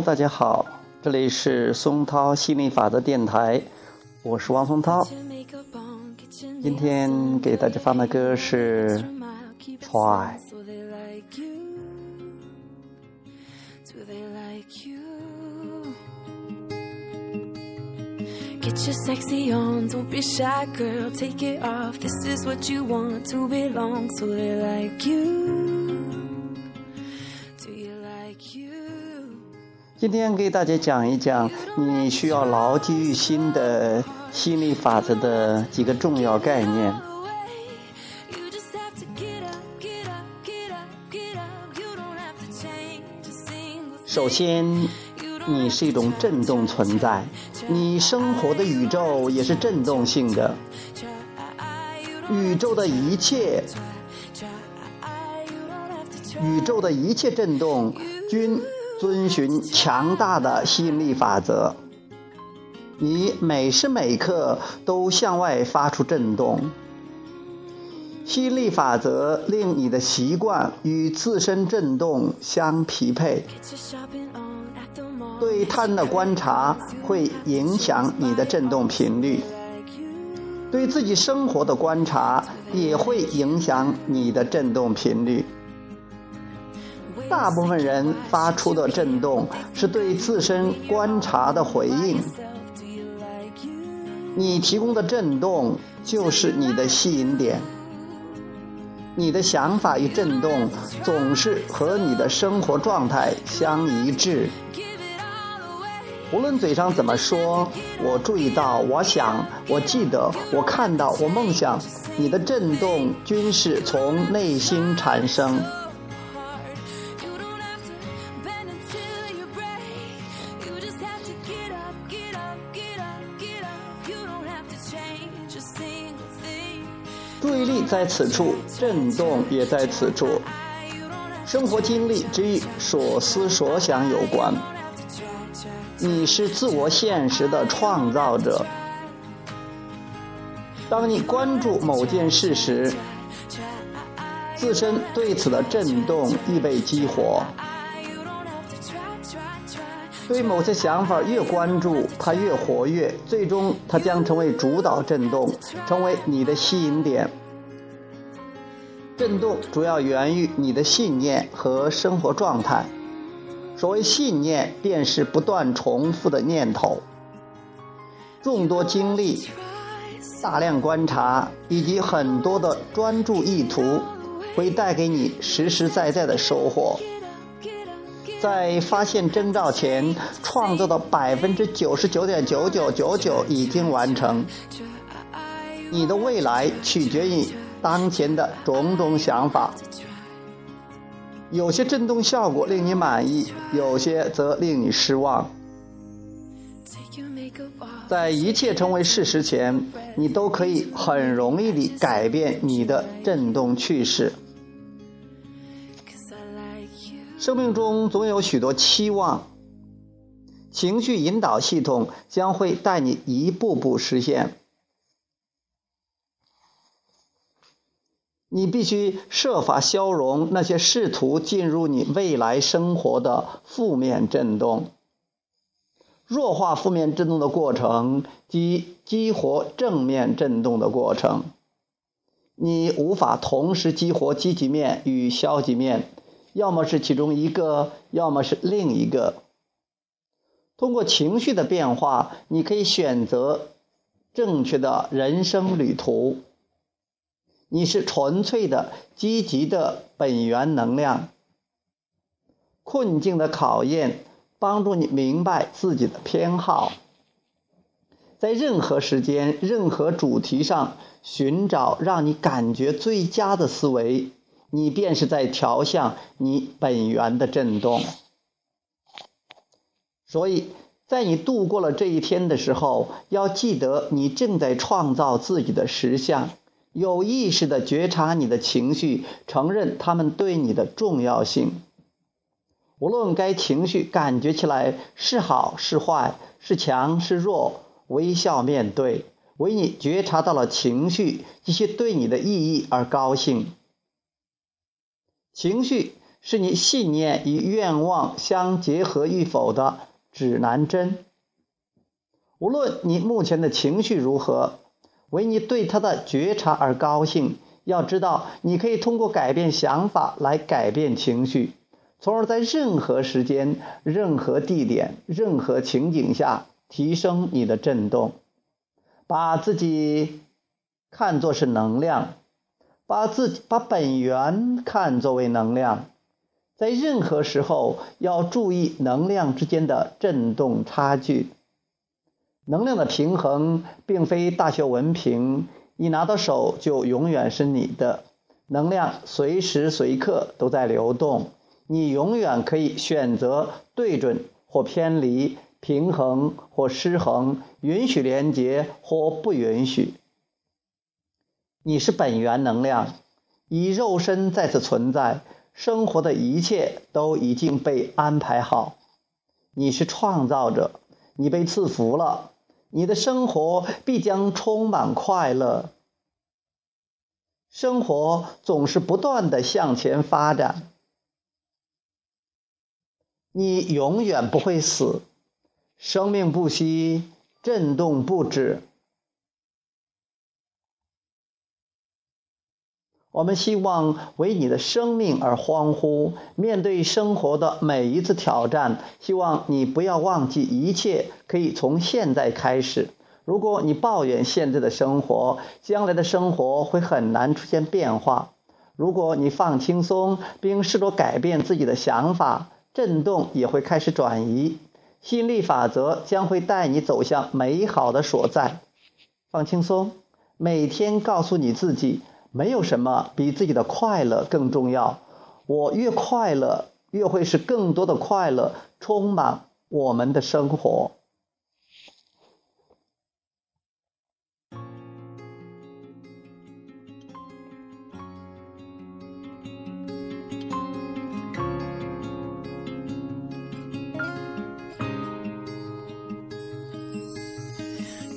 大家好，这里是松涛心理法则电台，我是王松涛。今天给大家放的歌是《Try》。Get your sexy on, don't be shy, girl. Take it off. This is what you want to belong, so they like you. 今天给大家讲一讲你需要牢记于心的心理法则的几个重要概念。首先。你是一种振动存在，你生活的宇宙也是振动性的。宇宙的一切，宇宙的一切振动均遵循强大的吸引力法则。你每时每刻都向外发出振动。吸引力法则令你的习惯与自身振动相匹配。对他人的观察会影响你的振动频率，对自己生活的观察也会影响你的振动频率。大部分人发出的震动是对自身观察的回应，你提供的震动就是你的吸引点。你的想法与震动总是和你的生活状态相一致。无论嘴上怎么说，我注意到，我想，我记得，我看到，我梦想，你的震动均是从内心产生。在此处，震动也在此处。生活经历之与所思所想有关。你是自我现实的创造者。当你关注某件事时，自身对此的震动易被激活。对某些想法越关注，它越活跃，最终它将成为主导震动，成为你的吸引点。震动主要源于你的信念和生活状态。所谓信念，便是不断重复的念头。众多经历、大量观察以及很多的专注意图，会带给你实实在在的收获。在发现征兆前，创造的百分之九十九点九九九九已经完成。你的未来取决于当前的种种想法。有些震动效果令你满意，有些则令你失望。在一切成为事实前，你都可以很容易地改变你的振动趋势。生命中总有许多期望，情绪引导系统将会带你一步步实现。你必须设法消融那些试图进入你未来生活的负面震动。弱化负面震动的过程及激活正面震动的过程。你无法同时激活积极面与消极面，要么是其中一个，要么是另一个。通过情绪的变化，你可以选择正确的人生旅途。你是纯粹的、积极的本源能量。困境的考验帮助你明白自己的偏好，在任何时间、任何主题上寻找让你感觉最佳的思维，你便是在调向你本源的振动。所以在你度过了这一天的时候，要记得你正在创造自己的实相。有意识的觉察你的情绪，承认他们对你的重要性。无论该情绪感觉起来是好是坏，是强是弱，微笑面对，为你觉察到了情绪，这些对你的意义而高兴。情绪是你信念与愿望相结合与否的指南针。无论你目前的情绪如何，为你对他的觉察而高兴。要知道，你可以通过改变想法来改变情绪，从而在任何时间、任何地点、任何情景下提升你的振动。把自己看作是能量，把自己把本源看作为能量，在任何时候要注意能量之间的振动差距。能量的平衡并非大学文凭，一拿到手就永远是你的。能量随时随刻都在流动，你永远可以选择对准或偏离，平衡或失衡，允许连接或不允许。你是本源能量，以肉身再次存在，生活的一切都已经被安排好。你是创造者，你被赐福了。你的生活必将充满快乐。生活总是不断的向前发展。你永远不会死，生命不息，震动不止。我们希望为你的生命而欢呼。面对生活的每一次挑战，希望你不要忘记，一切可以从现在开始。如果你抱怨现在的生活，将来的生活会很难出现变化。如果你放轻松，并试着改变自己的想法，震动也会开始转移。吸引力法则将会带你走向美好的所在。放轻松，每天告诉你自己。没有什么比自己的快乐更重要。我越快乐，越会使更多的快乐充满我们的生活。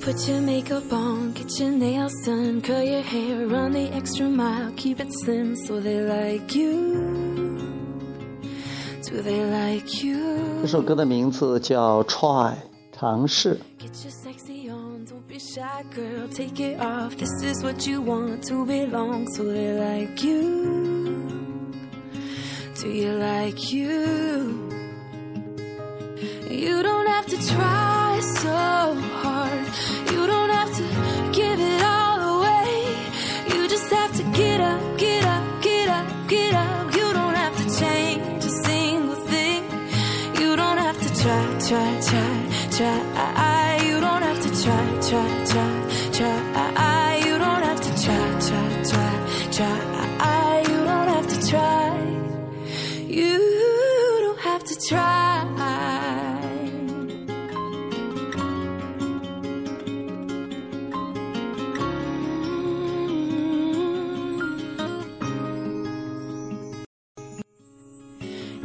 Put your makeup on, get your nails done, curl your hair, run the extra mile, keep it slim so they like you. Do they like you? 这首歌的名字叫《Try》，尝试。Get your sexy on, don't be shy, girl. Take it off. This is what you want to belong, so they like you. Do you like you? You don't have to try so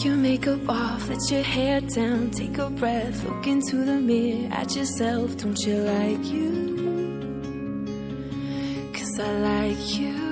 Your makeup off, let your hair down, take a breath, look into the mirror at yourself. Don't you like you? Cause I like you.